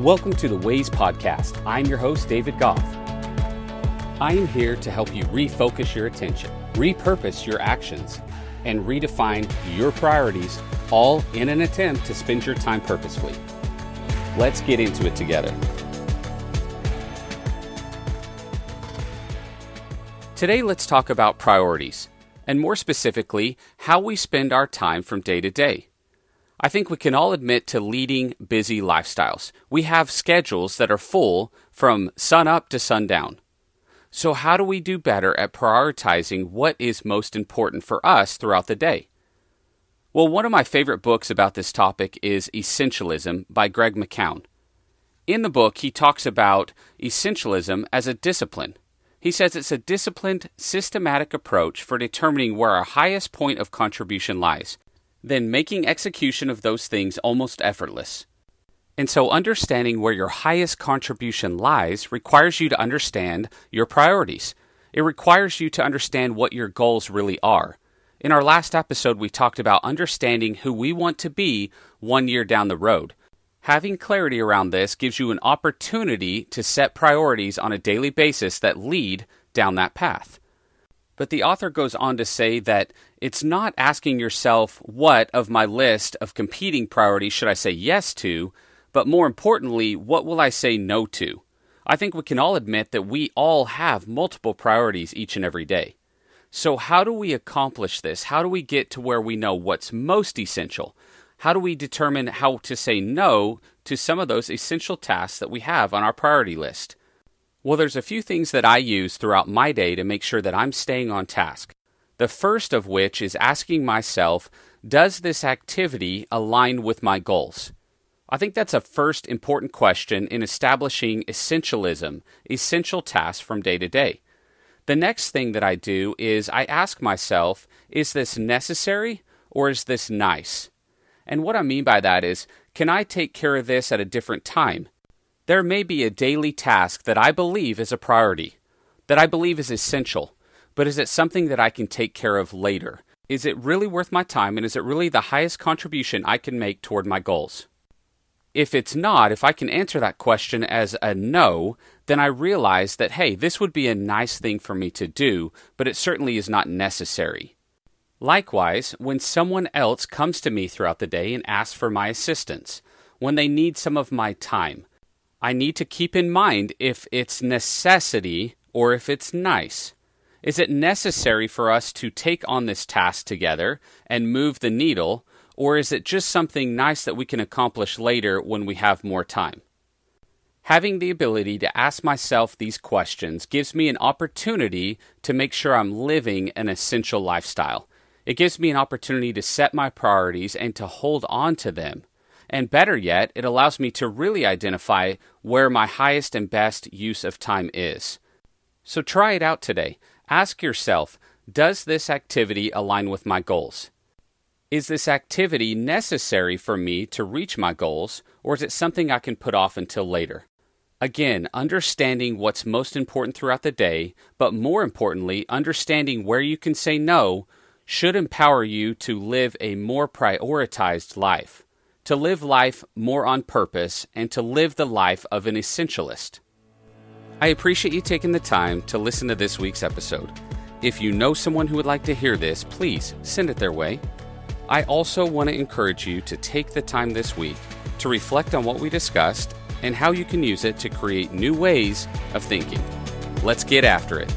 Welcome to the Ways Podcast. I'm your host, David Goff. I am here to help you refocus your attention, repurpose your actions, and redefine your priorities, all in an attempt to spend your time purposefully. Let's get into it together. Today, let's talk about priorities, and more specifically, how we spend our time from day to day. I think we can all admit to leading busy lifestyles. We have schedules that are full from sun up to sundown. So, how do we do better at prioritizing what is most important for us throughout the day? Well, one of my favorite books about this topic is Essentialism by Greg McKeown. In the book, he talks about essentialism as a discipline. He says it's a disciplined, systematic approach for determining where our highest point of contribution lies then making execution of those things almost effortless. And so, understanding where your highest contribution lies requires you to understand your priorities. It requires you to understand what your goals really are. In our last episode, we talked about understanding who we want to be one year down the road. Having clarity around this gives you an opportunity to set priorities on a daily basis that lead down that path. But the author goes on to say that it's not asking yourself what of my list of competing priorities should I say yes to, but more importantly, what will I say no to? I think we can all admit that we all have multiple priorities each and every day. So, how do we accomplish this? How do we get to where we know what's most essential? How do we determine how to say no to some of those essential tasks that we have on our priority list? Well, there's a few things that I use throughout my day to make sure that I'm staying on task. The first of which is asking myself, does this activity align with my goals? I think that's a first important question in establishing essentialism, essential tasks from day to day. The next thing that I do is I ask myself, is this necessary or is this nice? And what I mean by that is, can I take care of this at a different time? There may be a daily task that I believe is a priority, that I believe is essential, but is it something that I can take care of later? Is it really worth my time and is it really the highest contribution I can make toward my goals? If it's not, if I can answer that question as a no, then I realize that, hey, this would be a nice thing for me to do, but it certainly is not necessary. Likewise, when someone else comes to me throughout the day and asks for my assistance, when they need some of my time, I need to keep in mind if it's necessity or if it's nice. Is it necessary for us to take on this task together and move the needle, or is it just something nice that we can accomplish later when we have more time? Having the ability to ask myself these questions gives me an opportunity to make sure I'm living an essential lifestyle. It gives me an opportunity to set my priorities and to hold on to them. And better yet, it allows me to really identify where my highest and best use of time is. So try it out today. Ask yourself Does this activity align with my goals? Is this activity necessary for me to reach my goals, or is it something I can put off until later? Again, understanding what's most important throughout the day, but more importantly, understanding where you can say no, should empower you to live a more prioritized life to live life more on purpose, and to live the life of an essentialist. I appreciate you taking the time to listen to this week's episode. If you know someone who would like to hear this, please send it their way. I also want to encourage you to take the time this week to reflect on what we discussed and how you can use it to create new ways of thinking. Let's get after it.